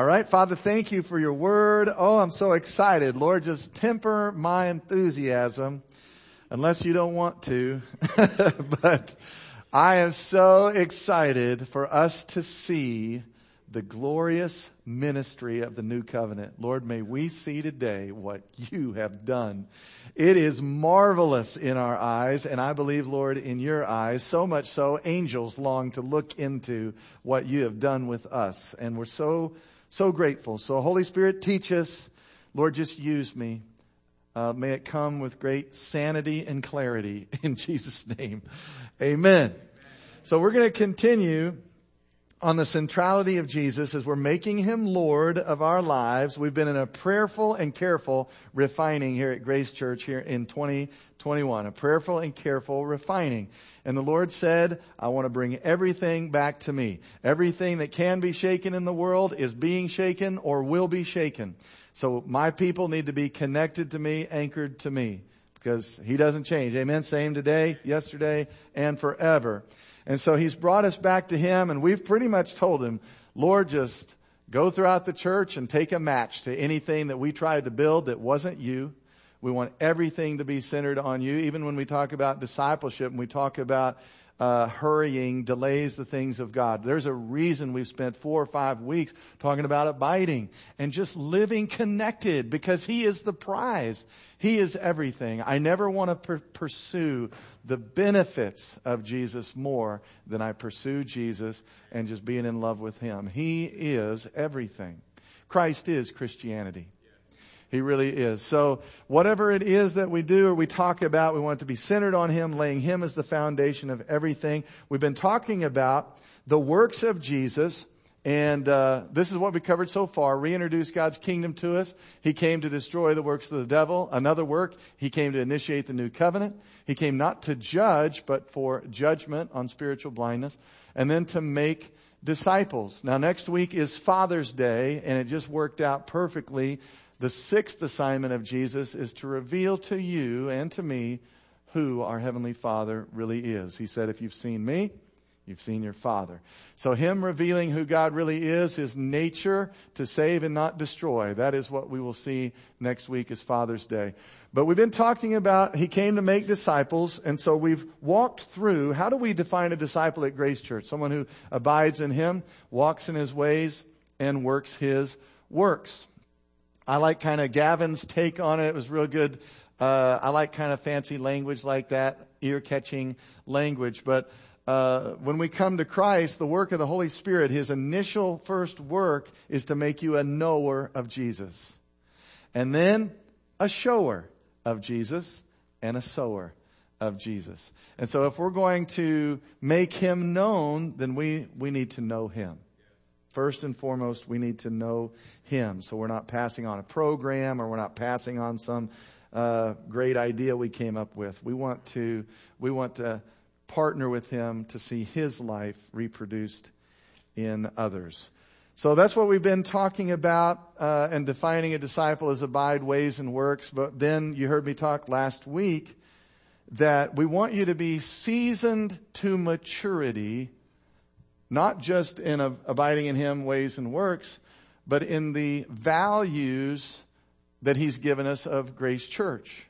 All right. Father, thank you for your word. Oh, I'm so excited. Lord, just temper my enthusiasm unless you don't want to. but I am so excited for us to see the glorious ministry of the new covenant. Lord, may we see today what you have done. It is marvelous in our eyes, and I believe, Lord, in your eyes, so much so angels long to look into what you have done with us. And we're so, so grateful. So Holy Spirit, teach us. Lord, just use me. Uh, may it come with great sanity and clarity in Jesus' name. Amen. So we're going to continue on the centrality of Jesus as we're making him Lord of our lives. We've been in a prayerful and careful refining here at Grace Church here in 2021. A prayerful and careful refining. And the Lord said, I want to bring everything back to me. Everything that can be shaken in the world is being shaken or will be shaken. So my people need to be connected to me, anchored to me because he doesn't change. Amen. Same today, yesterday, and forever. And so he's brought us back to him and we've pretty much told him, Lord, just go throughout the church and take a match to anything that we tried to build that wasn't you. We want everything to be centered on you. Even when we talk about discipleship and we talk about uh, hurrying delays the things of God. There's a reason we've spent four or five weeks talking about abiding and just living connected because He is the prize. He is everything. I never want to per- pursue the benefits of Jesus more than I pursue Jesus and just being in love with Him. He is everything. Christ is Christianity. He really is. So whatever it is that we do or we talk about, we want it to be centered on Him, laying Him as the foundation of everything. We've been talking about the works of Jesus. And uh, this is what we covered so far. Reintroduce God's kingdom to us. He came to destroy the works of the devil. Another work, he came to initiate the new covenant. He came not to judge, but for judgment on spiritual blindness, and then to make disciples. Now, next week is Father's Day, and it just worked out perfectly the sixth assignment of Jesus is to reveal to you and to me who our Heavenly Father really is. He said, if you've seen me, You've seen your father. So him revealing who God really is, his nature to save and not destroy. That is what we will see next week as Father's Day. But we've been talking about he came to make disciples and so we've walked through how do we define a disciple at Grace Church? Someone who abides in him, walks in his ways, and works his works. I like kind of Gavin's take on it. It was real good. Uh, I like kind of fancy language like that, ear catching language. But uh, when we come to Christ, the work of the Holy Spirit, His initial first work is to make you a knower of Jesus, and then a shower of Jesus and a sower of Jesus. And so, if we're going to make Him known, then we we need to know Him. First and foremost, we need to know Him. So we're not passing on a program or we're not passing on some uh, great idea we came up with. We want to we want to partner with Him to see His life reproduced in others. So that's what we've been talking about uh, and defining a disciple as abide ways and works. But then you heard me talk last week that we want you to be seasoned to maturity not just in abiding in Him ways and works, but in the values that He's given us of Grace Church.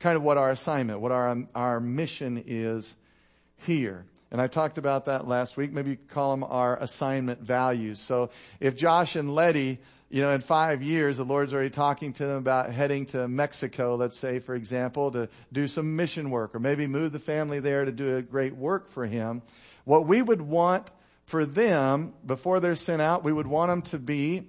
Kind of what our assignment, what our, our mission is here. And I talked about that last week. Maybe you call them our assignment values. So if Josh and Letty, you know, in five years, the Lord's already talking to them about heading to Mexico, let's say, for example, to do some mission work or maybe move the family there to do a great work for Him. What we would want for them, before they're sent out, we would want them to be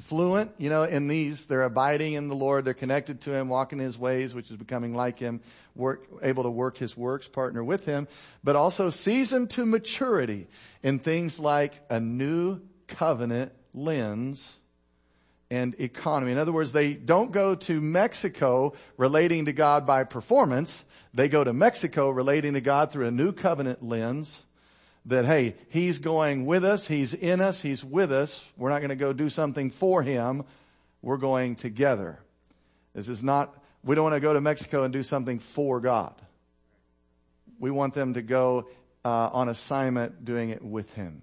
fluent, you know, in these. They're abiding in the Lord. They're connected to Him, walking His ways, which is becoming like Him, work, able to work His works, partner with Him, but also seasoned to maturity in things like a new covenant lens and economy. In other words, they don't go to Mexico relating to God by performance. They go to Mexico relating to God through a new covenant lens that, hey, He's going with us, He's in us, He's with us. We're not going to go do something for Him. We're going together. This is not, we don't want to go to Mexico and do something for God. We want them to go uh, on assignment doing it with Him.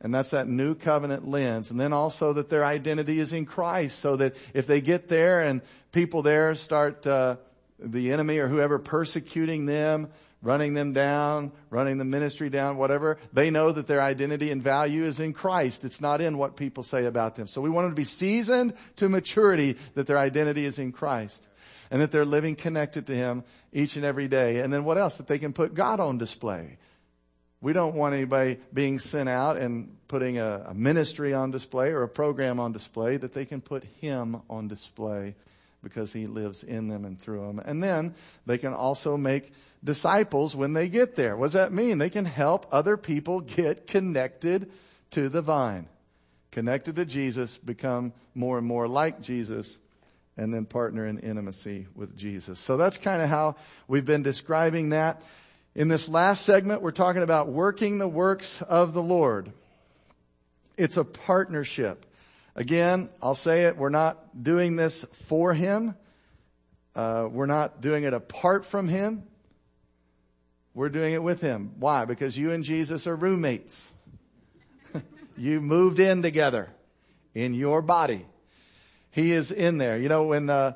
And that's that new covenant lens. And then also that their identity is in Christ so that if they get there and people there start, uh, the enemy or whoever persecuting them, running them down, running the ministry down, whatever, they know that their identity and value is in Christ. It's not in what people say about them. So we want them to be seasoned to maturity that their identity is in Christ and that they're living connected to Him each and every day. And then what else? That they can put God on display. We don't want anybody being sent out and putting a, a ministry on display or a program on display, that they can put Him on display because He lives in them and through them. And then they can also make disciples when they get there. What does that mean? They can help other people get connected to the vine, connected to Jesus, become more and more like Jesus, and then partner in intimacy with Jesus. So that's kind of how we've been describing that. In this last segment, we're talking about working the works of the Lord. It's a partnership. Again, I'll say it, we're not doing this for Him. Uh, we're not doing it apart from Him. We're doing it with Him. Why? Because you and Jesus are roommates. you moved in together in your body. He is in there. You know, when, uh,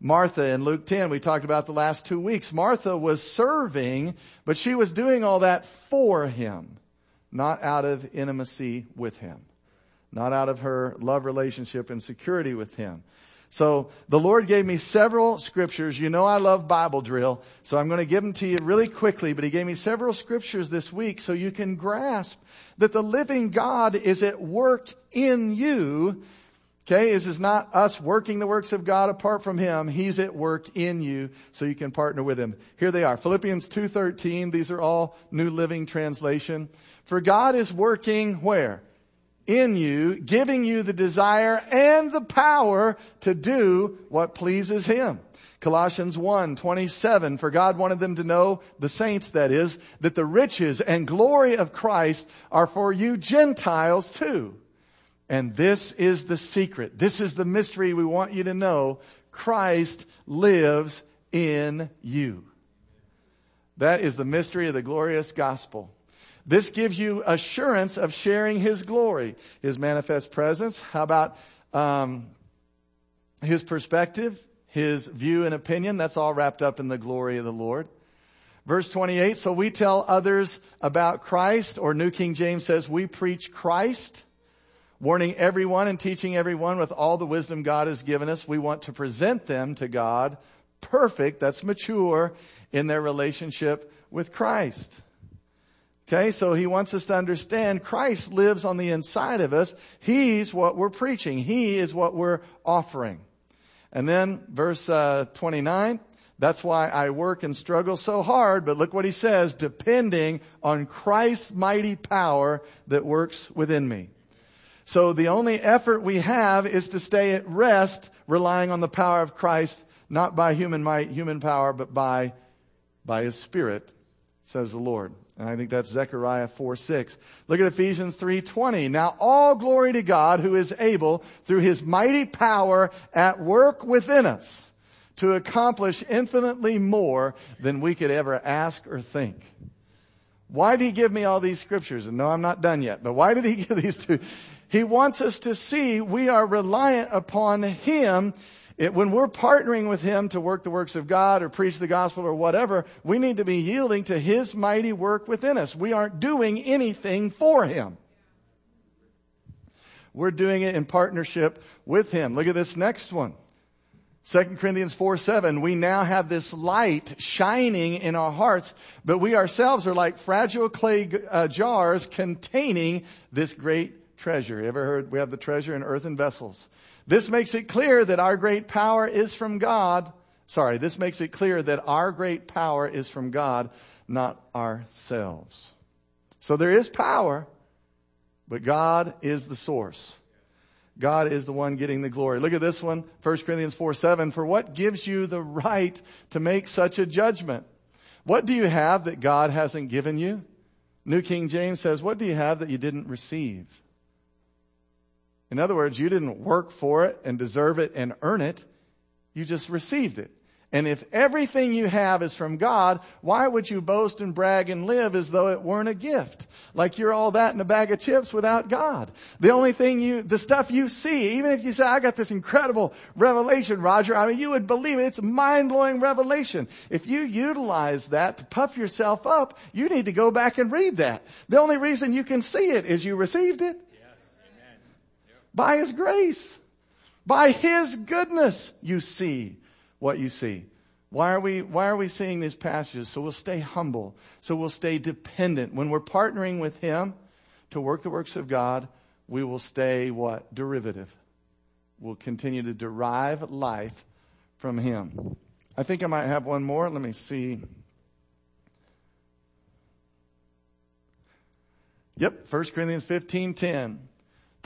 Martha in Luke 10, we talked about the last two weeks. Martha was serving, but she was doing all that for him, not out of intimacy with him, not out of her love relationship and security with him. So the Lord gave me several scriptures. You know I love Bible drill, so I'm going to give them to you really quickly, but He gave me several scriptures this week so you can grasp that the living God is at work in you. Okay, this is not us working the works of God apart from Him. He's at work in you so you can partner with Him. Here they are. Philippians 2.13. These are all New Living Translation. For God is working where? In you, giving you the desire and the power to do what pleases Him. Colossians 1, 27, for God wanted them to know, the saints that is, that the riches and glory of Christ are for you Gentiles too. And this is the secret. This is the mystery we want you to know. Christ lives in you. That is the mystery of the glorious gospel. This gives you assurance of sharing His glory, His manifest presence. How about um, His perspective, His view and opinion? That's all wrapped up in the glory of the Lord. Verse 28, so we tell others about Christ, or New King James says, we preach Christ, warning everyone and teaching everyone with all the wisdom God has given us. We want to present them to God perfect, that's mature, in their relationship with Christ. Okay, so he wants us to understand Christ lives on the inside of us. He's what we're preaching. He is what we're offering. And then verse uh, 29, that's why I work and struggle so hard, but look what he says, depending on Christ's mighty power that works within me. So the only effort we have is to stay at rest, relying on the power of Christ, not by human might, human power, but by, by his spirit, says the Lord. And I think that's Zechariah 4, 6. Look at Ephesians 3, 20. Now all glory to God who is able through his mighty power at work within us to accomplish infinitely more than we could ever ask or think. Why did he give me all these scriptures? And no, I'm not done yet, but why did he give these to? He wants us to see we are reliant upon him it, when we're partnering with Him to work the works of God or preach the gospel or whatever, we need to be yielding to His mighty work within us. We aren't doing anything for Him. We're doing it in partnership with Him. Look at this next one. 2 Corinthians 4, 7, we now have this light shining in our hearts, but we ourselves are like fragile clay uh, jars containing this great treasure. You ever heard we have the treasure in earthen vessels? This makes it clear that our great power is from God. Sorry, this makes it clear that our great power is from God, not ourselves. So there is power, but God is the source. God is the one getting the glory. Look at this one, 1 Corinthians 4, 7. For what gives you the right to make such a judgment? What do you have that God hasn't given you? New King James says, what do you have that you didn't receive? In other words, you didn't work for it and deserve it and earn it. You just received it. And if everything you have is from God, why would you boast and brag and live as though it weren't a gift? Like you're all that in a bag of chips without God. The only thing you, the stuff you see, even if you say, I got this incredible revelation, Roger, I mean, you would believe it. It's a mind-blowing revelation. If you utilize that to puff yourself up, you need to go back and read that. The only reason you can see it is you received it. By His grace. By His goodness, you see what you see. Why are we, why are we seeing these passages? So we'll stay humble. So we'll stay dependent. When we're partnering with Him to work the works of God, we will stay what? Derivative. We'll continue to derive life from Him. I think I might have one more. Let me see. Yep, 1 Corinthians 15, 10.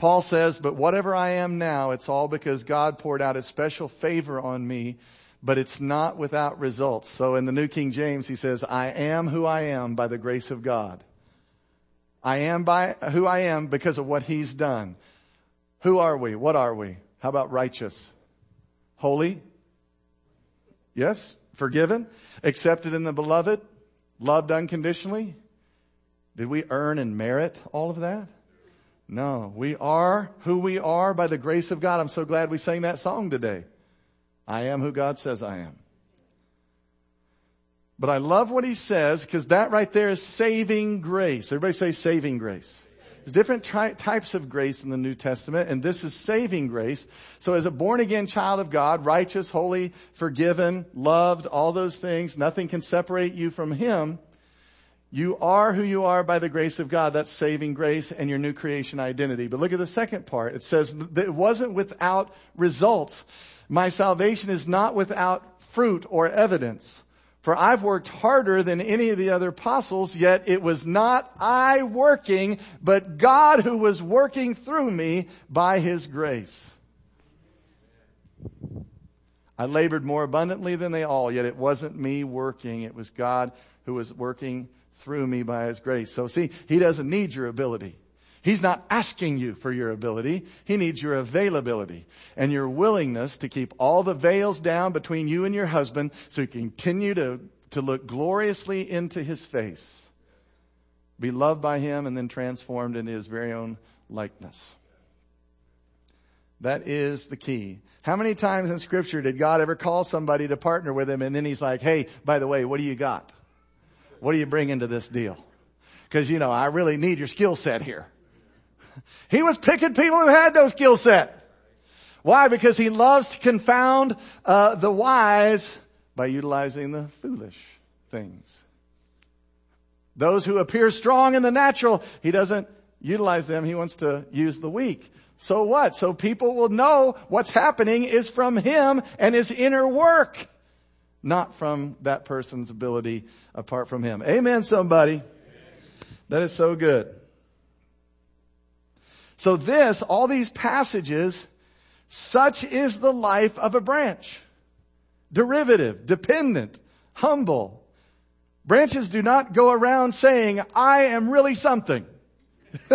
Paul says, but whatever I am now, it's all because God poured out his special favor on me but it's not without results. So in the New King James, he says, I am who I am by the grace of God. I am by who I am because of what he's done. Who are we? What are we? How about righteous? Holy? Yes? Forgiven? Accepted in the beloved? Loved unconditionally? Did we earn and merit all of that? No. We are who we are by the grace of God. I'm so glad we sang that song today. I am who God says I am. But I love what he says because that right there is saving grace. Everybody say saving grace. There's different types of grace in the New Testament, and this is saving grace. So as a born again child of God, righteous, holy, forgiven, loved, all those things, nothing can separate you from him. You are who you are by the grace of God. That's saving grace and your new creation identity. But look at the second part. It says that it wasn't without results. My salvation is not without fruit or evidence. For I've worked harder than any of the other apostles, yet it was not I working, but God who was working through me by his grace. I labored more abundantly than they all, yet it wasn't me working. It was God who was working through me by his grace. So see, he doesn't need your ability. He's not asking you for your ability. He needs your availability and your willingness to keep all the veils down between you and your husband so you continue to, to look gloriously into his face, be loved by him and then transformed into his very own likeness. That is the key. How many times in scripture did God ever call somebody to partner with him and then he's like, hey, by the way, what do you got? What do you bring into this deal? Cause you know, I really need your skill set here. He was picking people who had no skill set. Why? Because he loves to confound uh, the wise by utilizing the foolish things. Those who appear strong in the natural, he doesn't utilize them. He wants to use the weak. So what? So people will know what's happening is from him and his inner work, not from that person's ability apart from him. Amen, somebody. That is so good. So this, all these passages, such is the life of a branch. Derivative, dependent, humble. Branches do not go around saying, I am really something.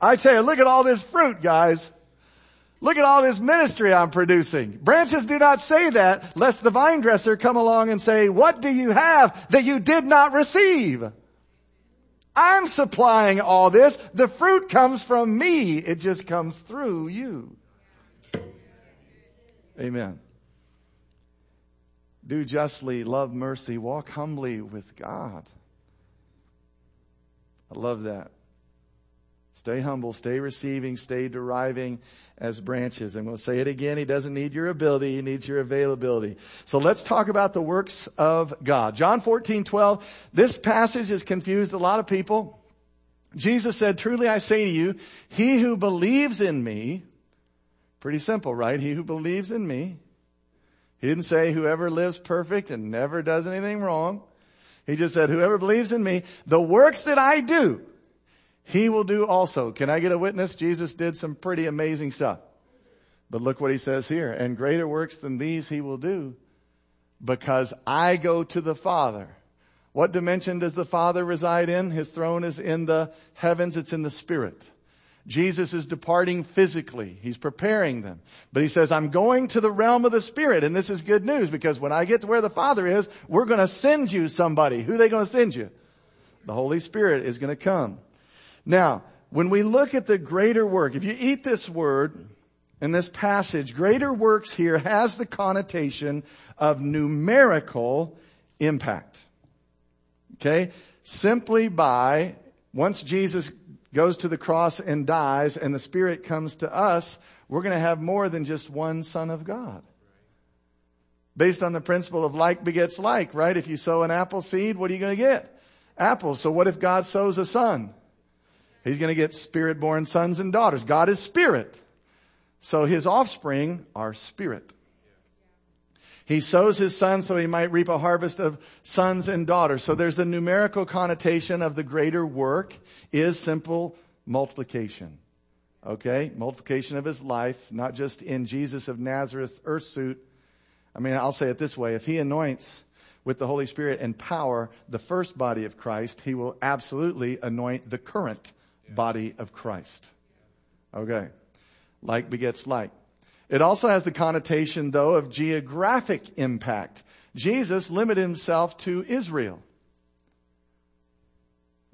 I tell you, look at all this fruit, guys. Look at all this ministry I'm producing. Branches do not say that lest the vine dresser come along and say, what do you have that you did not receive? I'm supplying all this. The fruit comes from me. It just comes through you. Amen. Do justly, love mercy, walk humbly with God. I love that. Stay humble, stay receiving, stay deriving as branches. And we'll say it again. He doesn't need your ability. He needs your availability. So let's talk about the works of God. John 14, 12. This passage has confused a lot of people. Jesus said, truly I say to you, he who believes in me, pretty simple, right? He who believes in me. He didn't say whoever lives perfect and never does anything wrong. He just said, whoever believes in me, the works that I do, he will do also. Can I get a witness? Jesus did some pretty amazing stuff. But look what he says here. And greater works than these he will do because I go to the Father. What dimension does the Father reside in? His throne is in the heavens. It's in the Spirit. Jesus is departing physically. He's preparing them. But he says, I'm going to the realm of the Spirit. And this is good news because when I get to where the Father is, we're going to send you somebody. Who are they going to send you? The Holy Spirit is going to come. Now, when we look at the greater work, if you eat this word in this passage, greater works here has the connotation of numerical impact. Okay? Simply by, once Jesus goes to the cross and dies and the Spirit comes to us, we're going to have more than just one Son of God. Based on the principle of like begets like, right? If you sow an apple seed, what are you going to get? Apples. So what if God sows a son? He's going to get spirit born sons and daughters. God is spirit. So his offspring are spirit. He sows his son so he might reap a harvest of sons and daughters. So there's the numerical connotation of the greater work is simple multiplication. Okay? Multiplication of his life, not just in Jesus of Nazareth's earth suit. I mean, I'll say it this way. If he anoints with the Holy Spirit and power the first body of Christ, he will absolutely anoint the current body of Christ. Okay. Like begets like. It also has the connotation, though, of geographic impact. Jesus limited himself to Israel.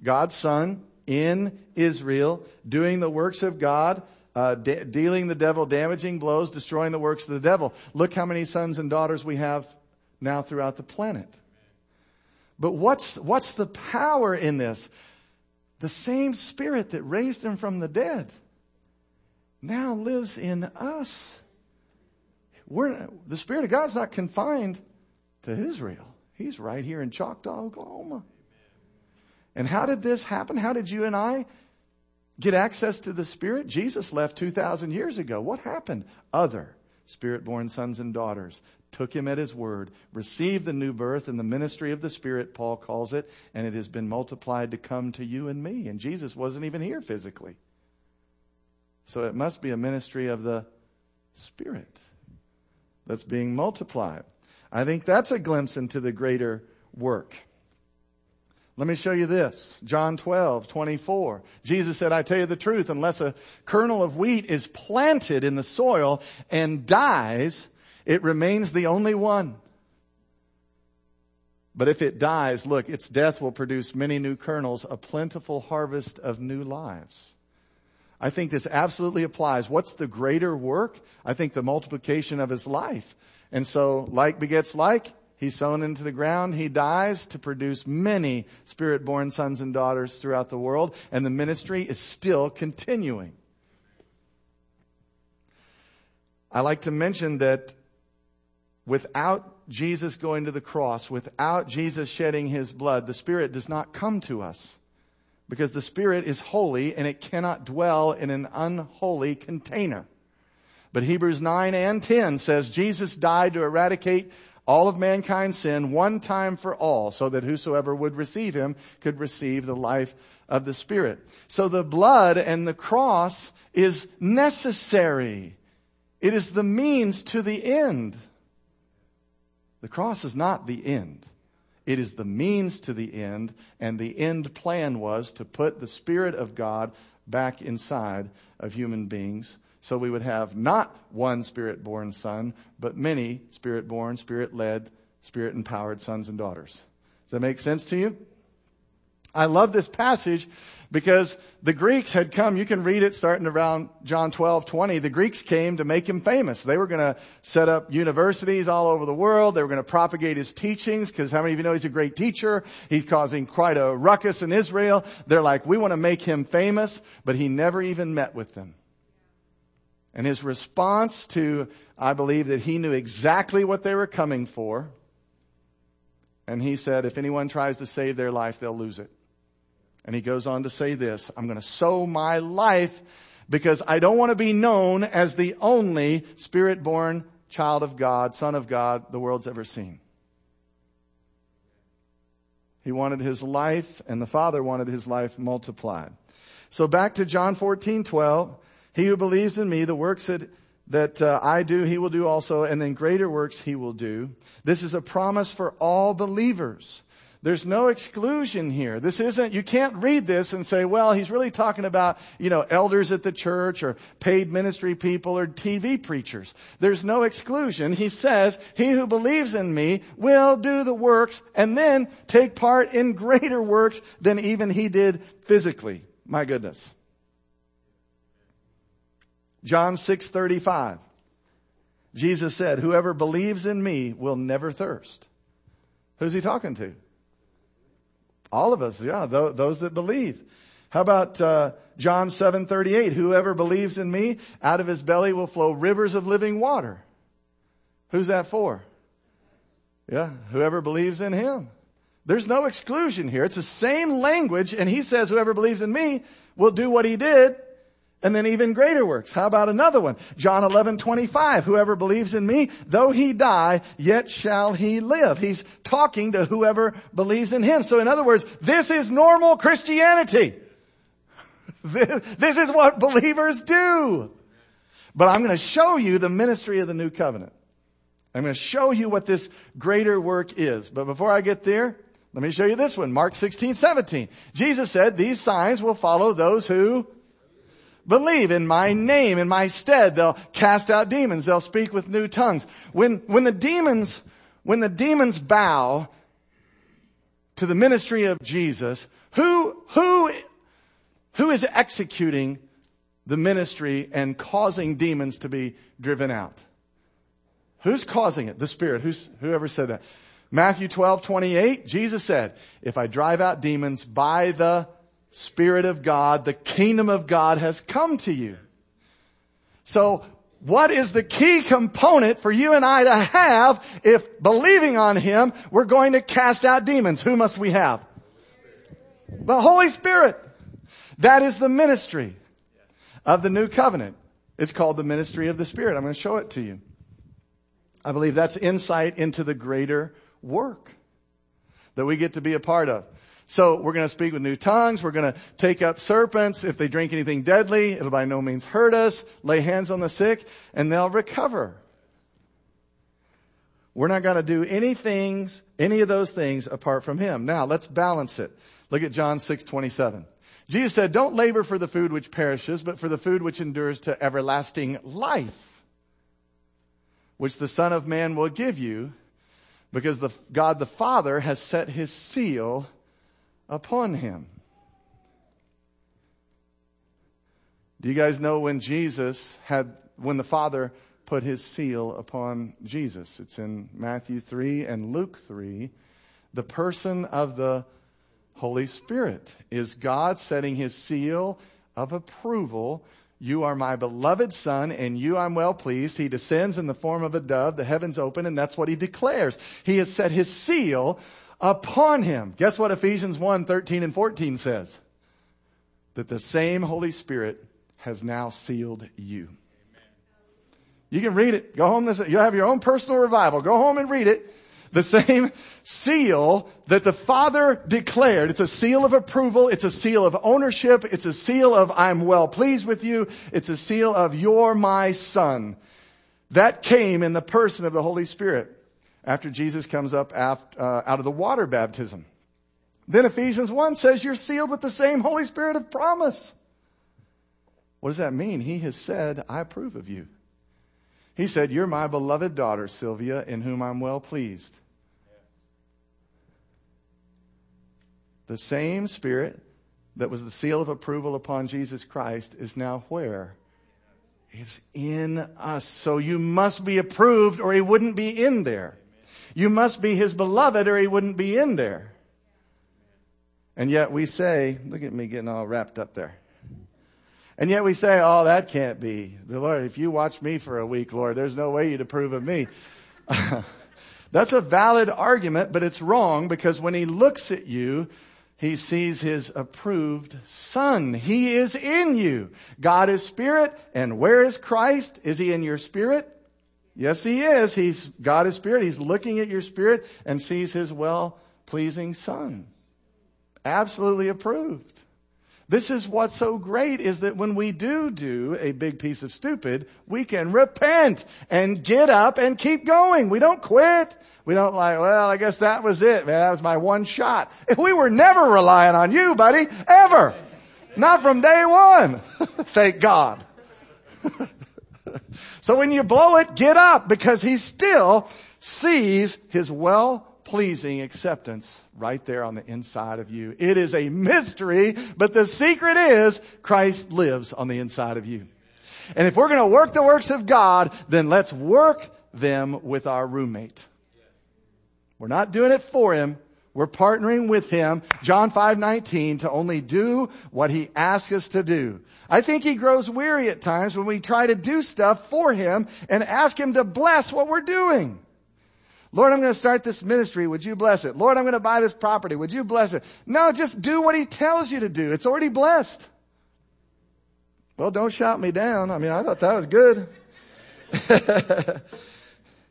God's Son in Israel, doing the works of God, uh, de- dealing the devil damaging blows, destroying the works of the devil. Look how many sons and daughters we have now throughout the planet. But what's, what's the power in this? The same spirit that raised him from the dead now lives in us. We're, the Spirit of God's not confined to Israel. He's right here in Choctaw, Oklahoma. And how did this happen? How did you and I get access to the Spirit? Jesus left 2,000 years ago. What happened? Other Spirit born sons and daughters took him at his word, received the new birth and the ministry of the Spirit, Paul calls it, and it has been multiplied to come to you and me. And Jesus wasn't even here physically. So it must be a ministry of the Spirit that's being multiplied. I think that's a glimpse into the greater work. Let me show you this. John 12, 24. Jesus said, I tell you the truth, unless a kernel of wheat is planted in the soil and dies, it remains the only one. But if it dies, look, its death will produce many new kernels, a plentiful harvest of new lives. I think this absolutely applies. What's the greater work? I think the multiplication of his life. And so, like begets like, he's sown into the ground, he dies to produce many spirit born sons and daughters throughout the world, and the ministry is still continuing. I like to mention that without Jesus going to the cross, without Jesus shedding his blood, the Spirit does not come to us because the Spirit is holy and it cannot dwell in an unholy container. But Hebrews 9 and 10 says Jesus died to eradicate all of mankind's sin one time for all so that whosoever would receive him could receive the life of the Spirit. So the blood and the cross is necessary. It is the means to the end. The cross is not the end. It is the means to the end, and the end plan was to put the Spirit of God back inside of human beings so we would have not one Spirit born son, but many Spirit born, Spirit led, Spirit empowered sons and daughters. Does that make sense to you? I love this passage because the Greeks had come, you can read it starting around John 12, 20. The Greeks came to make him famous. They were going to set up universities all over the world. They were going to propagate his teachings because how many of you know he's a great teacher? He's causing quite a ruckus in Israel. They're like, we want to make him famous, but he never even met with them. And his response to, I believe that he knew exactly what they were coming for. And he said, if anyone tries to save their life, they'll lose it. And he goes on to say this, I'm going to sow my life because I don't want to be known as the only spirit born child of God, son of God the world's ever seen. He wanted his life and the Father wanted his life multiplied. So back to John 14, 12. He who believes in me, the works that, that uh, I do, he will do also, and then greater works he will do. This is a promise for all believers. There's no exclusion here. This isn't, you can't read this and say, well, he's really talking about, you know, elders at the church or paid ministry people or TV preachers. There's no exclusion. He says, he who believes in me will do the works and then take part in greater works than even he did physically. My goodness. John 6:35. Jesus said, whoever believes in me will never thirst. Who's he talking to? All of us, yeah, th- those that believe. How about uh, John 7:38? Whoever believes in me, out of his belly will flow rivers of living water. Who's that for? Yeah, whoever believes in him. There's no exclusion here. It's the same language, and he says, whoever believes in me will do what he did, and then even greater works. How about another one? John 11, 25. Whoever believes in me, though he die, yet shall he live. He's talking to whoever believes in him. So in other words, this is normal Christianity. this is what believers do. But I'm going to show you the ministry of the new covenant. I'm going to show you what this greater work is. But before I get there, let me show you this one. Mark 16, 17. Jesus said, these signs will follow those who believe in my name, in my stead. They'll cast out demons. They'll speak with new tongues. When, when the demons, when the demons bow to the ministry of Jesus, who, who, who is executing the ministry and causing demons to be driven out? Who's causing it? The Spirit. Who's, whoever said that? Matthew 12, 28, Jesus said, if I drive out demons by the Spirit of God, the kingdom of God has come to you. So what is the key component for you and I to have if believing on Him, we're going to cast out demons? Who must we have? The Holy Spirit. That is the ministry of the new covenant. It's called the ministry of the Spirit. I'm going to show it to you. I believe that's insight into the greater work that we get to be a part of. So we're going to speak with new tongues. We're going to take up serpents. If they drink anything deadly, it'll by no means hurt us. Lay hands on the sick and they'll recover. We're not going to do anything, any of those things apart from him. Now let's balance it. Look at John 6, 27. Jesus said, don't labor for the food which perishes, but for the food which endures to everlasting life, which the Son of Man will give you, because the, God the Father has set his seal upon him. Do you guys know when Jesus had, when the Father put his seal upon Jesus? It's in Matthew 3 and Luke 3. The person of the Holy Spirit is God setting his seal of approval. You are my beloved son and you I'm well pleased. He descends in the form of a dove. The heavens open and that's what he declares. He has set his seal upon him. Guess what Ephesians 1, 13 and 14 says? That the same Holy Spirit has now sealed you. You can read it. Go home this, you'll have your own personal revival. Go home and read it. The same seal that the Father declared. It's a seal of approval. It's a seal of ownership. It's a seal of I'm well pleased with you. It's a seal of you're my son. That came in the person of the Holy Spirit after Jesus comes up uh, out of the water baptism. Then Ephesians 1 says you're sealed with the same Holy Spirit of promise. What does that mean? He has said, I approve of you. He said, you're my beloved daughter, Sylvia, in whom I'm well pleased. The same Spirit that was the seal of approval upon Jesus Christ is now where? Is in us. So you must be approved or he wouldn't be in there. You must be his beloved or he wouldn't be in there. And yet we say, look at me getting all wrapped up there. And yet we say, oh, that can't be. The Lord, if you watch me for a week, Lord, there's no way you'd approve of me. That's a valid argument, but it's wrong because when he looks at you, he sees his approved son. He is in you. God is spirit, and where is Christ? Is he in your spirit? Yes, he is. He's God is spirit. He's looking at your spirit and sees his well pleasing son. Absolutely approved. This is what's so great is that when we do do a big piece of stupid, we can repent and get up and keep going. We don't quit. We don't like, well, I guess that was it, man. That was my one shot. We were never relying on you, buddy. Ever. Not from day one. Thank God. so when you blow it, get up because he still sees his well pleasing acceptance right there on the inside of you. It is a mystery, but the secret is Christ lives on the inside of you. And if we're going to work the works of God, then let's work them with our roommate. We're not doing it for him. We're partnering with him, John 5:19, to only do what he asks us to do. I think he grows weary at times when we try to do stuff for him and ask him to bless what we're doing. Lord, I'm going to start this ministry. Would you bless it? Lord, I'm going to buy this property. Would you bless it? No, just do what he tells you to do. It's already blessed. Well, don't shout me down. I mean, I thought that was good.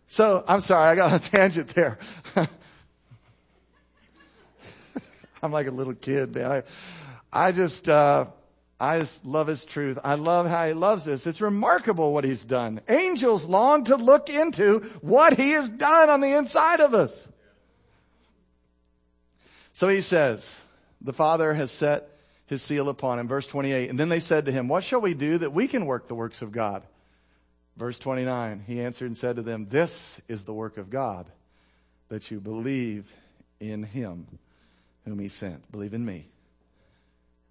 so, I'm sorry, I got a tangent there. I'm like a little kid, man. I, I just, uh, I just love his truth. I love how he loves this. It's remarkable what he's done. Angels long to look into what he has done on the inside of us. So he says, the Father has set his seal upon him. Verse 28. And then they said to him, what shall we do that we can work the works of God? Verse 29. He answered and said to them, this is the work of God, that you believe in him whom he sent. Believe in me.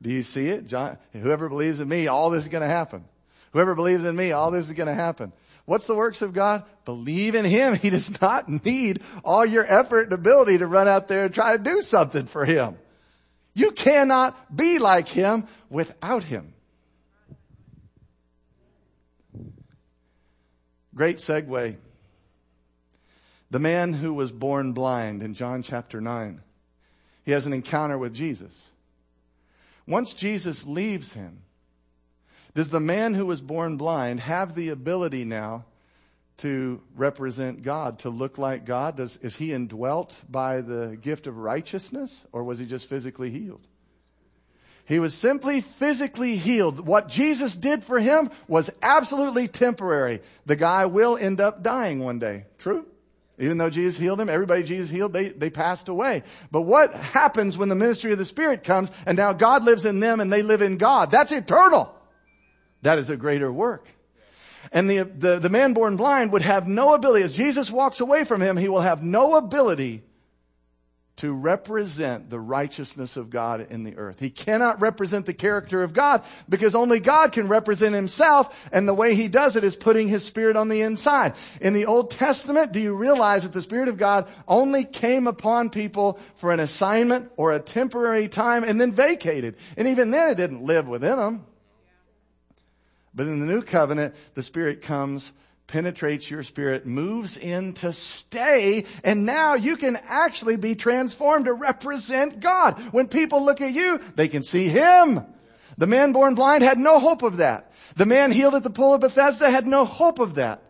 Do you see it? John, whoever believes in me, all this is going to happen. Whoever believes in me, all this is going to happen. What's the works of God? Believe in Him. He does not need all your effort and ability to run out there and try to do something for Him. You cannot be like Him without Him. Great segue. The man who was born blind in John chapter 9. He has an encounter with Jesus. Once Jesus leaves him, does the man who was born blind have the ability now to represent God, to look like God? Does, is he indwelt by the gift of righteousness or was he just physically healed? He was simply physically healed. What Jesus did for him was absolutely temporary. The guy will end up dying one day. True? Even though Jesus healed them, everybody Jesus healed, they, they passed away. But what happens when the ministry of the Spirit comes and now God lives in them and they live in God? That's eternal. That is a greater work. And the, the, the man born blind would have no ability. As Jesus walks away from him, he will have no ability to represent the righteousness of God in the earth. He cannot represent the character of God because only God can represent himself and the way he does it is putting his spirit on the inside. In the Old Testament, do you realize that the spirit of God only came upon people for an assignment or a temporary time and then vacated? And even then it didn't live within them. But in the new covenant, the spirit comes penetrates your spirit, moves in to stay, and now you can actually be transformed to represent God. When people look at you, they can see Him. The man born blind had no hope of that. The man healed at the pool of Bethesda had no hope of that.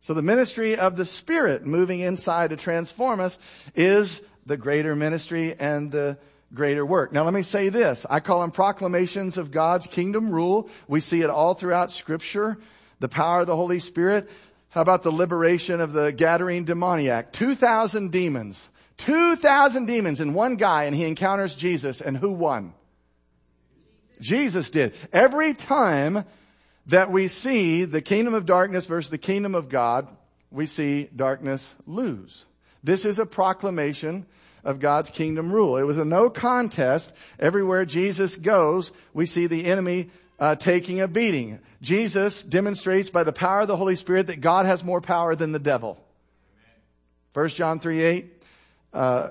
So the ministry of the Spirit moving inside to transform us is the greater ministry and the greater work. Now let me say this. I call them proclamations of God's kingdom rule. We see it all throughout scripture. The power of the Holy Spirit. How about the liberation of the Gadarene demoniac? 2,000 demons. 2,000 demons in one guy and he encounters Jesus and who won? Jesus did. Every time that we see the kingdom of darkness versus the kingdom of God, we see darkness lose. This is a proclamation of God's kingdom rule. It was a no contest. Everywhere Jesus goes, we see the enemy uh, taking a beating. Jesus demonstrates by the power of the Holy Spirit that God has more power than the devil. First John 3 8. Uh,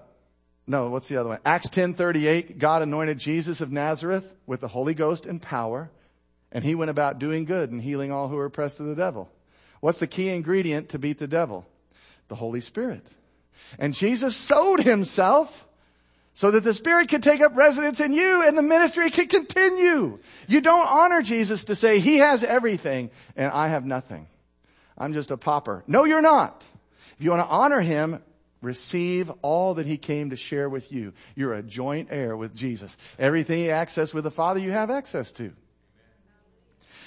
no, what's the other one? Acts 10:38, God anointed Jesus of Nazareth with the Holy Ghost and power, and he went about doing good and healing all who were oppressed of the devil. What's the key ingredient to beat the devil? The Holy Spirit. And Jesus sowed himself so that the Spirit could take up residence in you and the ministry could continue. You don't honor Jesus to say, He has everything and I have nothing. I'm just a pauper. No, you're not. If you want to honor Him, receive all that he came to share with you. You're a joint heir with Jesus. Everything He access with the Father, you have access to.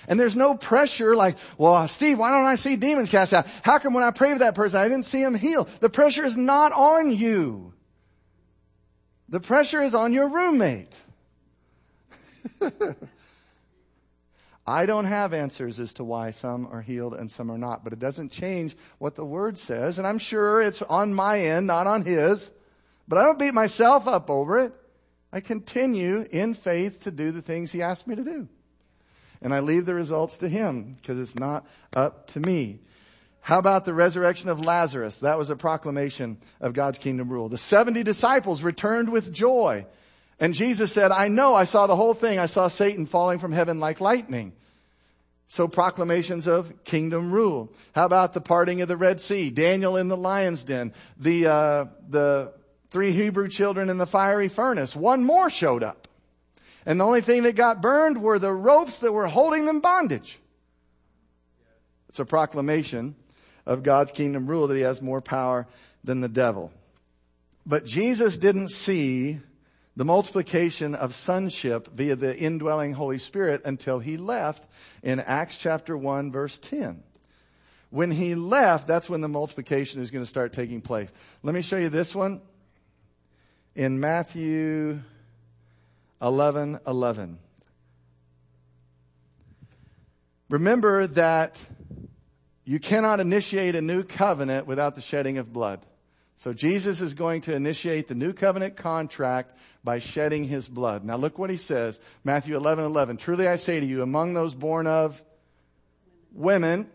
And there's no pressure like, well, Steve, why don't I see demons cast out? How come when I pray for that person, I didn't see him heal? The pressure is not on you. The pressure is on your roommate. I don't have answers as to why some are healed and some are not, but it doesn't change what the word says. And I'm sure it's on my end, not on his, but I don't beat myself up over it. I continue in faith to do the things he asked me to do. And I leave the results to him because it's not up to me. How about the resurrection of Lazarus? That was a proclamation of God's kingdom rule. The 70 disciples returned with joy. And Jesus said, I know I saw the whole thing. I saw Satan falling from heaven like lightning. So proclamations of kingdom rule. How about the parting of the Red Sea? Daniel in the lion's den. The, uh, the three Hebrew children in the fiery furnace. One more showed up. And the only thing that got burned were the ropes that were holding them bondage. It's a proclamation of God's kingdom rule that he has more power than the devil. But Jesus didn't see the multiplication of sonship via the indwelling Holy Spirit until he left in Acts chapter 1 verse 10. When he left, that's when the multiplication is going to start taking place. Let me show you this one in Matthew 11 11. Remember that you cannot initiate a new covenant without the shedding of blood. So Jesus is going to initiate the new covenant contract by shedding his blood. Now look what he says. Matthew 11, 11. Truly I say to you, among those born of women,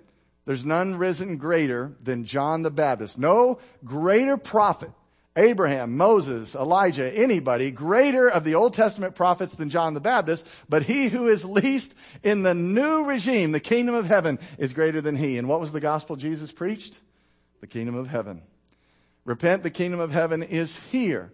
there's none risen greater than John the Baptist. No greater prophet. Abraham, Moses, Elijah, anybody greater of the Old Testament prophets than John the Baptist, but he who is least in the new regime, the kingdom of heaven, is greater than he. And what was the gospel Jesus preached? The kingdom of heaven. Repent, the kingdom of heaven is here.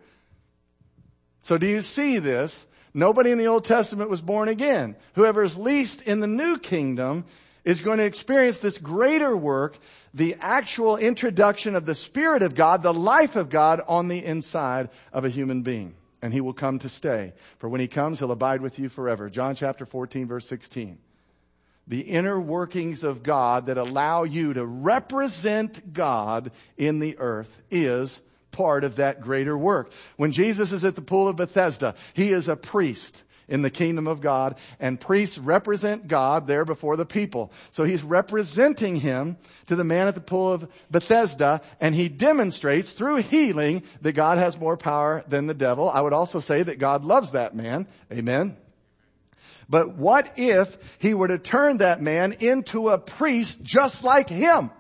So do you see this? Nobody in the Old Testament was born again. Whoever is least in the new kingdom is going to experience this greater work, the actual introduction of the Spirit of God, the life of God on the inside of a human being. And he will come to stay. For when he comes, he'll abide with you forever. John chapter 14 verse 16 the inner workings of God that allow you to represent God in the earth is part of that greater work. When Jesus is at the pool of Bethesda, he is a priest in the kingdom of God and priests represent God there before the people. So he's representing him to the man at the pool of Bethesda and he demonstrates through healing that God has more power than the devil. I would also say that God loves that man. Amen. But what if he were to turn that man into a priest just like him?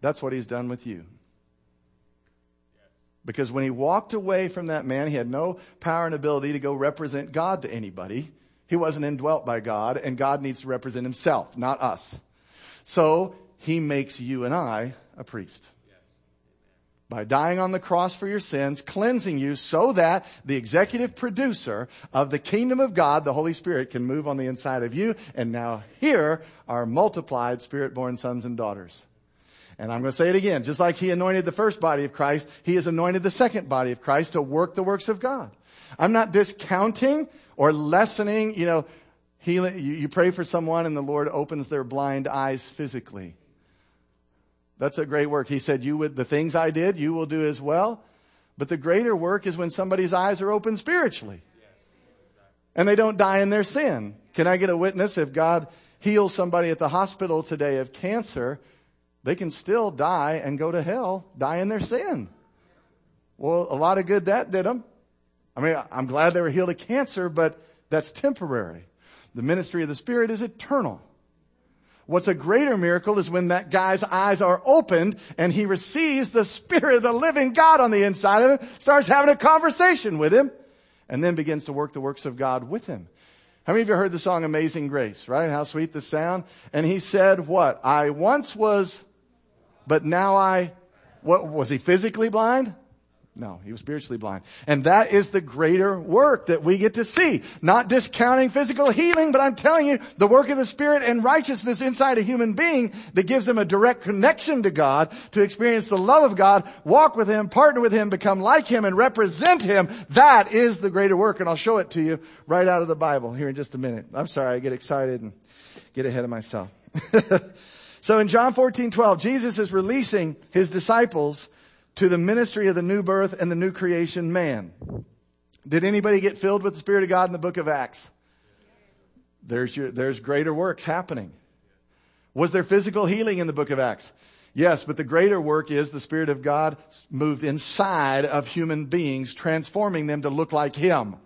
That's what he's done with you. Because when he walked away from that man, he had no power and ability to go represent God to anybody. He wasn't indwelt by God, and God needs to represent himself, not us. So he makes you and I a priest by dying on the cross for your sins, cleansing you so that the executive producer of the kingdom of God, the Holy Spirit, can move on the inside of you. And now here are multiplied spirit-born sons and daughters. And I'm going to say it again. Just like he anointed the first body of Christ, he has anointed the second body of Christ to work the works of God. I'm not discounting or lessening, you know, healing. You, pray for someone and the Lord opens their blind eyes physically. That's a great work. He said, you would, the things I did, you will do as well. But the greater work is when somebody's eyes are open spiritually. And they don't die in their sin. Can I get a witness? If God heals somebody at the hospital today of cancer, they can still die and go to hell, die in their sin. Well, a lot of good that did them. I mean, I'm glad they were healed of cancer, but that's temporary. The ministry of the Spirit is eternal. What's a greater miracle is when that guy's eyes are opened and he receives the Spirit of the living God on the inside of him, starts having a conversation with him, and then begins to work the works of God with him. How many of you heard the song Amazing Grace, right? How sweet the sound. And he said what? I once was, but now I, what, was he physically blind? No, he was spiritually blind. And that is the greater work that we get to see. Not discounting physical healing, but I'm telling you, the work of the Spirit and righteousness inside a human being that gives them a direct connection to God, to experience the love of God, walk with Him, partner with Him, become like Him, and represent Him. That is the greater work, and I'll show it to you right out of the Bible here in just a minute. I'm sorry, I get excited and get ahead of myself. so in John 14, 12, Jesus is releasing His disciples to the ministry of the new birth and the new creation man. Did anybody get filled with the Spirit of God in the book of Acts? There's your, there's greater works happening. Was there physical healing in the book of Acts? Yes, but the greater work is the Spirit of God moved inside of human beings, transforming them to look like Him.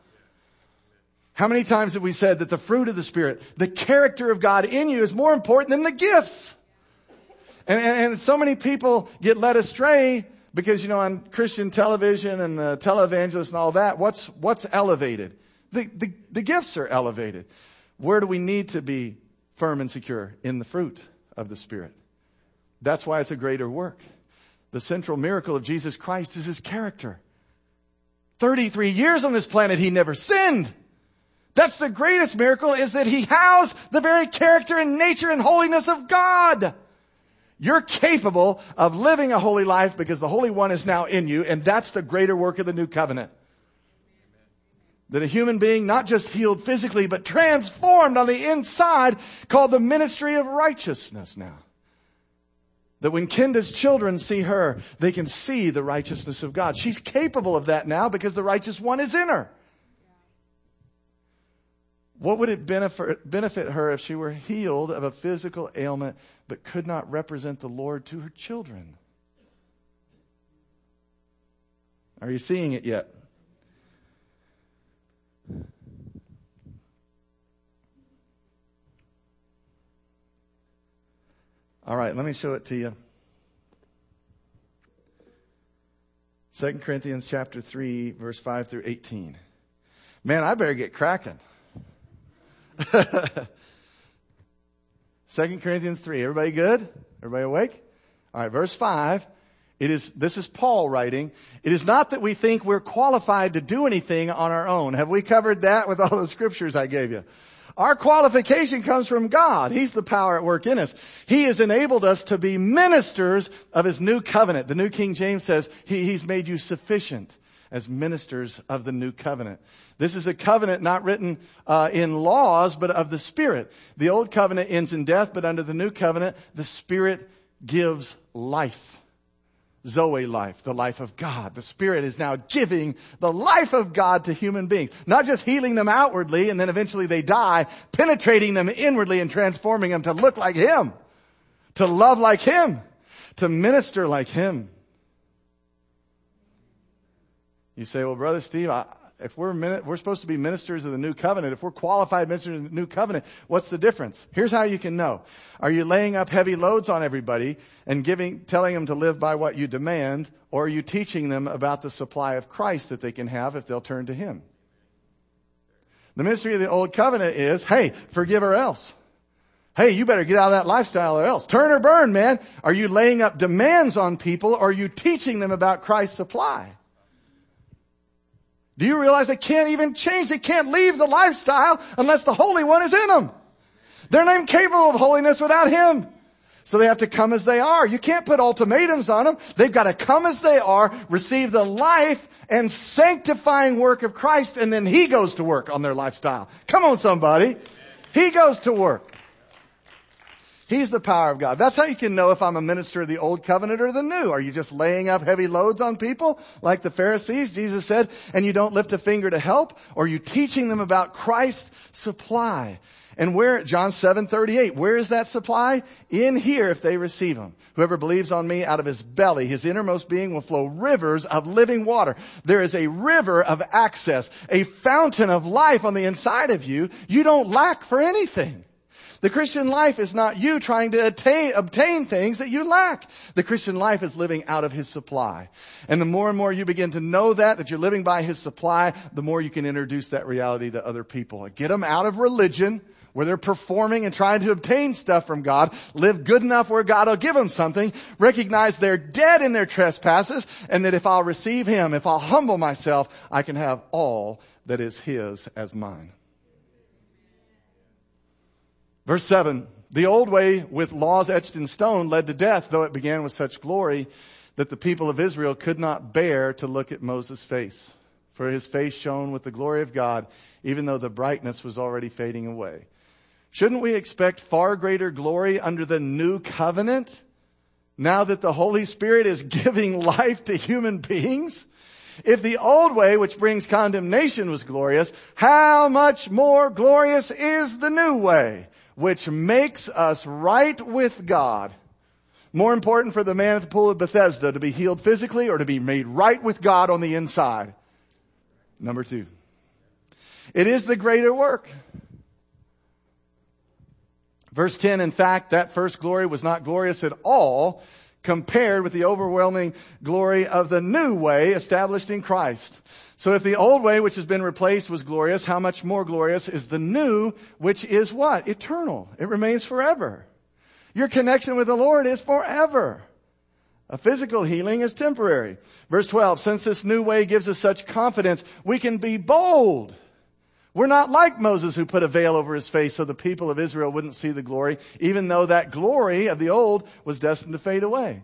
How many times have we said that the fruit of the Spirit, the character of God in you is more important than the gifts? And, and, and so many people get led astray because, you know, on Christian television and the televangelists and all that, what's, what's elevated? The, the, the gifts are elevated. Where do we need to be firm and secure? In the fruit of the Spirit. That's why it's a greater work. The central miracle of Jesus Christ is His character. 33 years on this planet, He never sinned. That's the greatest miracle is that He housed the very character and nature and holiness of God. You're capable of living a holy life because the Holy One is now in you, and that's the greater work of the new covenant. That a human being, not just healed physically, but transformed on the inside, called the ministry of righteousness now. That when Kenda's children see her, they can see the righteousness of God. She's capable of that now because the righteous one is in her. What would it benefit, her if she were healed of a physical ailment but could not represent the Lord to her children? Are you seeing it yet? All right, let me show it to you. 2 Corinthians chapter 3 verse 5 through 18. Man, I better get cracking. Second Corinthians 3. Everybody good? Everybody awake? All right, verse 5. It is, this is Paul writing. It is not that we think we're qualified to do anything on our own. Have we covered that with all the scriptures I gave you? Our qualification comes from God. He's the power at work in us. He has enabled us to be ministers of His new covenant. The New King James says he, He's made you sufficient as ministers of the new covenant. This is a covenant not written uh, in laws, but of the Spirit. The old covenant ends in death, but under the new covenant, the Spirit gives life. Zoe life, the life of God. The Spirit is now giving the life of God to human beings. Not just healing them outwardly and then eventually they die, penetrating them inwardly and transforming them to look like Him, to love like Him, to minister like Him. You say, well, Brother Steve, I, if we're, we're supposed to be ministers of the new covenant, if we're qualified ministers of the new covenant, what's the difference? Here's how you can know. Are you laying up heavy loads on everybody and giving, telling them to live by what you demand, or are you teaching them about the supply of Christ that they can have if they'll turn to Him? The ministry of the old covenant is, hey, forgive or else. Hey, you better get out of that lifestyle or else. Turn or burn, man. Are you laying up demands on people or are you teaching them about Christ's supply? Do you realize they can't even change? They can't leave the lifestyle unless the Holy One is in them. They're not incapable of holiness without Him. So they have to come as they are. You can't put ultimatums on them. They've got to come as they are, receive the life and sanctifying work of Christ, and then He goes to work on their lifestyle. Come on somebody. He goes to work. He's the power of God. That's how you can know if I'm a minister of the old covenant or the new. Are you just laying up heavy loads on people like the Pharisees, Jesus said, and you don't lift a finger to help? Or are you teaching them about Christ's supply? And where, John 7, 38, where is that supply? In here if they receive him. Whoever believes on me out of his belly, his innermost being will flow rivers of living water. There is a river of access, a fountain of life on the inside of you. You don't lack for anything. The Christian life is not you trying to attain, obtain things that you lack. The Christian life is living out of His supply. And the more and more you begin to know that, that you're living by His supply, the more you can introduce that reality to other people. Get them out of religion, where they're performing and trying to obtain stuff from God, live good enough where God will give them something, recognize they're dead in their trespasses, and that if I'll receive Him, if I'll humble myself, I can have all that is His as mine. Verse 7, the old way with laws etched in stone led to death, though it began with such glory that the people of Israel could not bear to look at Moses' face. For his face shone with the glory of God, even though the brightness was already fading away. Shouldn't we expect far greater glory under the new covenant now that the Holy Spirit is giving life to human beings? If the old way, which brings condemnation, was glorious, how much more glorious is the new way, which makes us right with God? More important for the man at the pool of Bethesda to be healed physically or to be made right with God on the inside? Number two. It is the greater work. Verse 10, in fact, that first glory was not glorious at all compared with the overwhelming glory of the new way established in Christ. So if the old way, which has been replaced, was glorious, how much more glorious is the new, which is what? Eternal. It remains forever. Your connection with the Lord is forever. A physical healing is temporary. Verse 12, since this new way gives us such confidence, we can be bold we're not like Moses who put a veil over his face so the people of Israel wouldn't see the glory, even though that glory of the old was destined to fade away.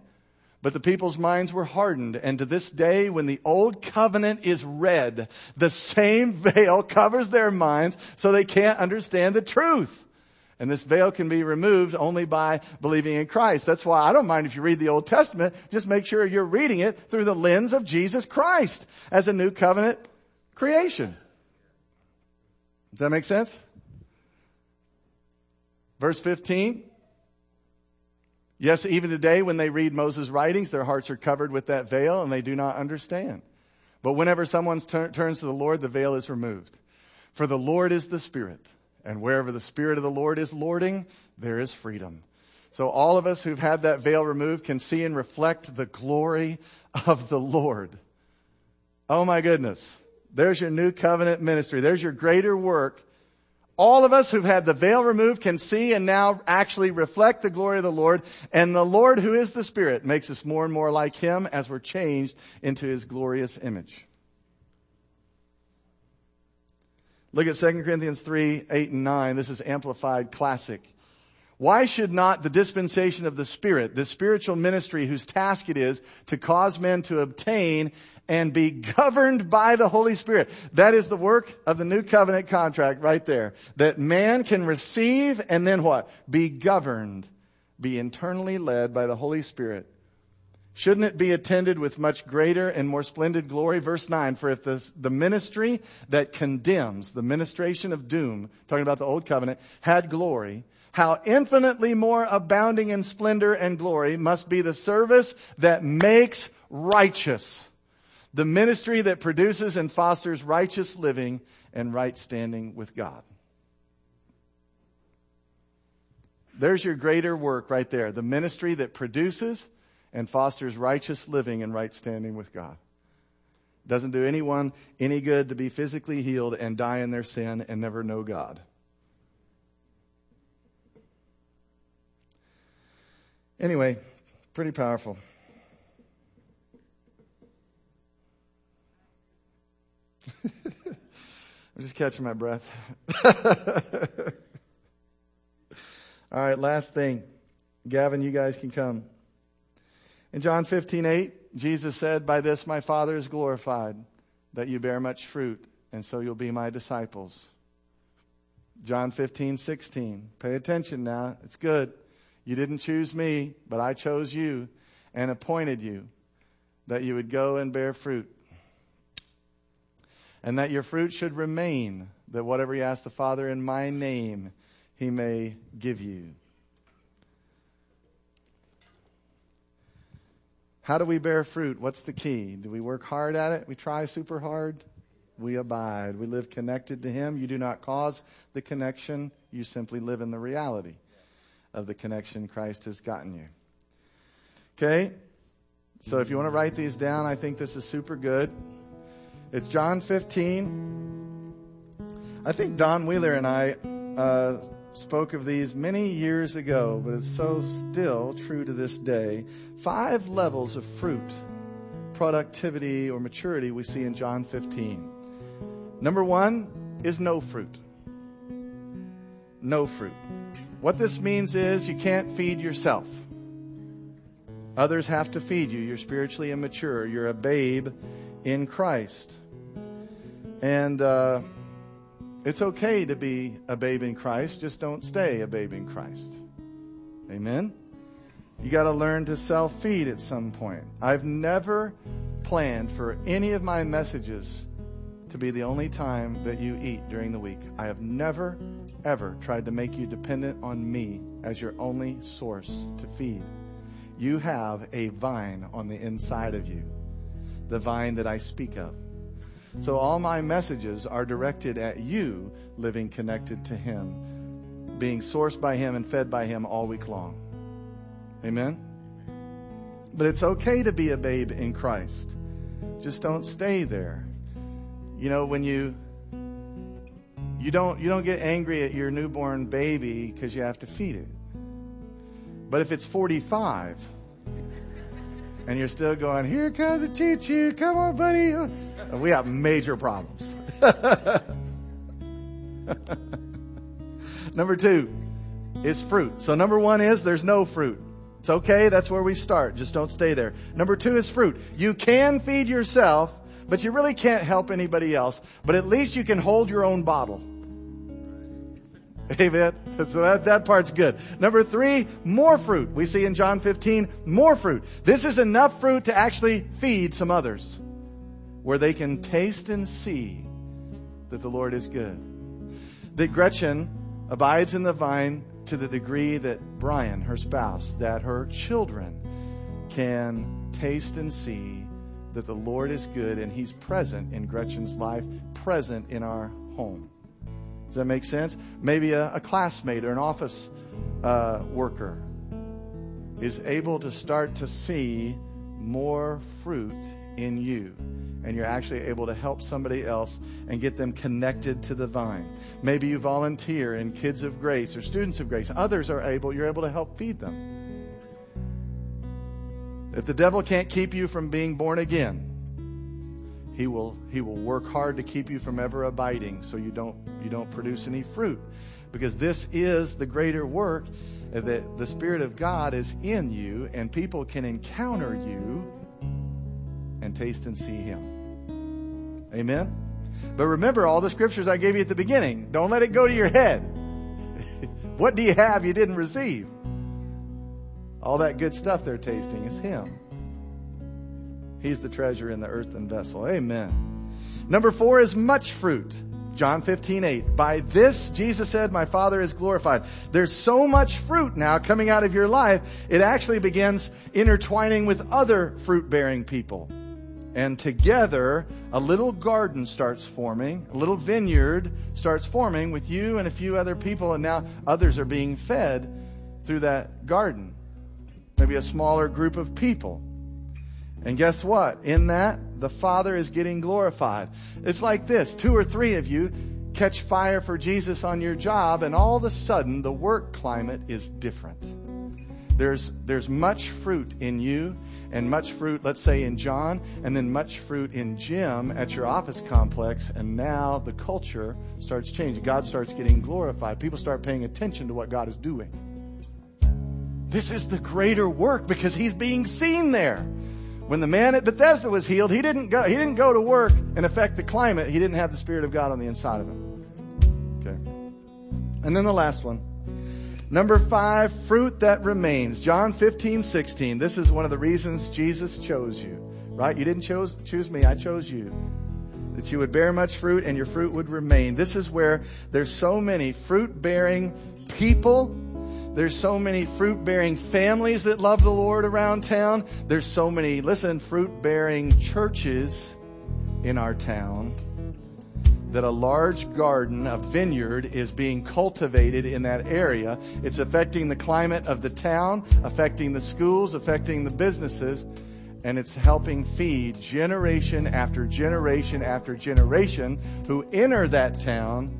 But the people's minds were hardened, and to this day, when the old covenant is read, the same veil covers their minds so they can't understand the truth. And this veil can be removed only by believing in Christ. That's why I don't mind if you read the Old Testament, just make sure you're reading it through the lens of Jesus Christ as a new covenant creation. Does that make sense? Verse 15. Yes, even today when they read Moses' writings, their hearts are covered with that veil and they do not understand. But whenever someone tur- turns to the Lord, the veil is removed. For the Lord is the Spirit, and wherever the Spirit of the Lord is lording, there is freedom. So all of us who've had that veil removed can see and reflect the glory of the Lord. Oh my goodness. There's your new covenant ministry. There's your greater work. All of us who've had the veil removed can see and now actually reflect the glory of the Lord. And the Lord, who is the Spirit, makes us more and more like Him as we're changed into His glorious image. Look at 2 Corinthians 3, 8 and 9. This is amplified classic. Why should not the dispensation of the Spirit, the spiritual ministry whose task it is to cause men to obtain and be governed by the Holy Spirit. That is the work of the new covenant contract right there. That man can receive and then what? Be governed, be internally led by the Holy Spirit. Shouldn't it be attended with much greater and more splendid glory? Verse 9, for if this, the ministry that condemns, the ministration of doom, talking about the old covenant, had glory, how infinitely more abounding in splendor and glory must be the service that makes righteous the ministry that produces and fosters righteous living and right standing with God. There's your greater work right there. The ministry that produces and fosters righteous living and right standing with God. Doesn't do anyone any good to be physically healed and die in their sin and never know God. Anyway, pretty powerful. I'm just catching my breath. All right, last thing. Gavin, you guys can come. In John 15, 8, Jesus said, By this my Father is glorified, that you bear much fruit, and so you'll be my disciples. John 15, 16. Pay attention now. It's good. You didn't choose me, but I chose you and appointed you that you would go and bear fruit and that your fruit should remain, that whatever you ask the Father in my name, he may give you. How do we bear fruit? What's the key? Do we work hard at it? We try super hard? we abide. We live connected to Him. You do not cause the connection. You simply live in the reality of the connection Christ has gotten you. Okay? So if you want to write these down, I think this is super good. It's John 15. I think Don Wheeler and I uh, spoke of these many years ago, but it's so still true to this day. Five levels of fruit, productivity, or maturity we see in John 15. Number one is no fruit. No fruit. What this means is you can't feed yourself. Others have to feed you. You're spiritually immature. You're a babe in Christ. And uh, it's okay to be a babe in Christ. Just don't stay a babe in Christ. Amen? You got to learn to self feed at some point. I've never planned for any of my messages to be the only time that you eat during the week. I have never, ever tried to make you dependent on me as your only source to feed. You have a vine on the inside of you, the vine that I speak of. So all my messages are directed at you living connected to Him, being sourced by Him and fed by Him all week long. Amen? But it's okay to be a babe in Christ. Just don't stay there. You know, when you you don't you don't get angry at your newborn baby because you have to feed it. But if it's 45 and you're still going, here comes a choo choo, come on, buddy, we have major problems. number two is fruit. So number one is there's no fruit. It's okay. That's where we start. Just don't stay there. Number two is fruit. You can feed yourself, but you really can't help anybody else. But at least you can hold your own bottle. Amen. So that, that part's good. Number three, more fruit. We see in John 15, more fruit. This is enough fruit to actually feed some others where they can taste and see that the Lord is good. That Gretchen abides in the vine to the degree that Brian, her spouse, that her children can taste and see that the Lord is good and He's present in Gretchen's life, present in our home. Does that make sense? Maybe a, a classmate or an office uh, worker is able to start to see more fruit in you and you're actually able to help somebody else and get them connected to the vine. Maybe you volunteer in Kids of Grace or Students of Grace. Others are able, you're able to help feed them. If the devil can't keep you from being born again, he will, he will work hard to keep you from ever abiding so you don't, you don't produce any fruit. Because this is the greater work that the Spirit of God is in you and people can encounter you and taste and see Him. Amen? But remember all the scriptures I gave you at the beginning. Don't let it go to your head. what do you have you didn't receive? All that good stuff they're tasting is Him. He's the treasure in the earthen vessel. Amen. Number four is much fruit. John 15, 8. By this, Jesus said, my Father is glorified. There's so much fruit now coming out of your life, it actually begins intertwining with other fruit bearing people. And together, a little garden starts forming, a little vineyard starts forming with you and a few other people, and now others are being fed through that garden. Maybe a smaller group of people. And guess what? In that, the Father is getting glorified. It's like this. Two or three of you catch fire for Jesus on your job and all of a sudden the work climate is different. There's, there's much fruit in you and much fruit, let's say in John, and then much fruit in Jim at your office complex. And now the culture starts changing. God starts getting glorified. People start paying attention to what God is doing. This is the greater work because he's being seen there. When the man at Bethesda was healed, he didn't go, he didn't go to work and affect the climate. He didn't have the Spirit of God on the inside of him. Okay. And then the last one. Number five, fruit that remains. John 15, 16. This is one of the reasons Jesus chose you. Right? You didn't choose, choose me, I chose you. That you would bear much fruit and your fruit would remain. This is where there's so many fruit bearing people there's so many fruit bearing families that love the Lord around town. There's so many, listen, fruit bearing churches in our town that a large garden, a vineyard, is being cultivated in that area. It's affecting the climate of the town, affecting the schools, affecting the businesses, and it's helping feed generation after generation after generation who enter that town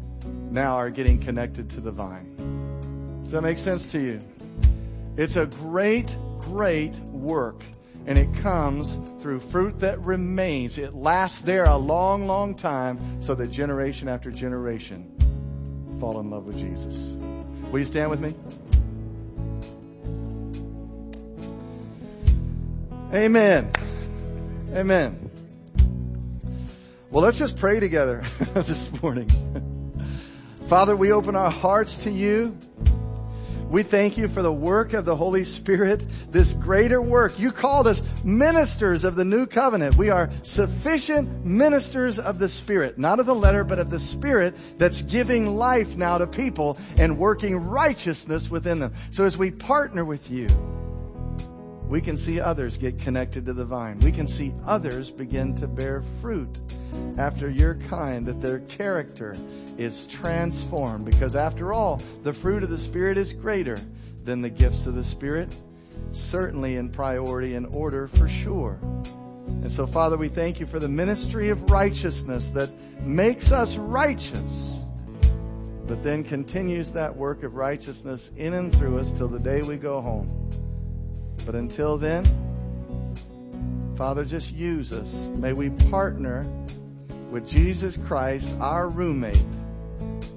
now are getting connected to the vine. Does that make sense to you? It's a great, great work and it comes through fruit that remains. It lasts there a long, long time so that generation after generation fall in love with Jesus. Will you stand with me? Amen. Amen. Well, let's just pray together this morning. Father, we open our hearts to you. We thank you for the work of the Holy Spirit, this greater work. You called us ministers of the new covenant. We are sufficient ministers of the Spirit, not of the letter, but of the Spirit that's giving life now to people and working righteousness within them. So as we partner with you, we can see others get connected to the vine. We can see others begin to bear fruit after your kind, that their character is transformed. Because after all, the fruit of the Spirit is greater than the gifts of the Spirit, certainly in priority and order for sure. And so, Father, we thank you for the ministry of righteousness that makes us righteous, but then continues that work of righteousness in and through us till the day we go home. But until then, Father, just use us. May we partner with Jesus Christ, our roommate,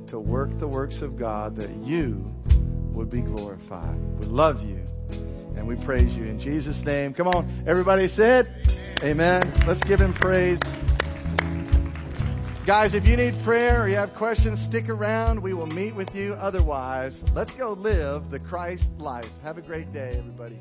to work the works of God that you would be glorified. We love you and we praise you in Jesus' name. Come on, everybody said, Amen. Amen. Let's give him praise. Guys, if you need prayer or you have questions, stick around. We will meet with you. Otherwise, let's go live the Christ life. Have a great day, everybody.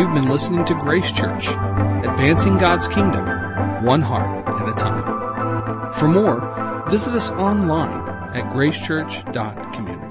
You've been listening to Grace Church, advancing God's kingdom, one heart at a time. For more, visit us online at gracechurch.community.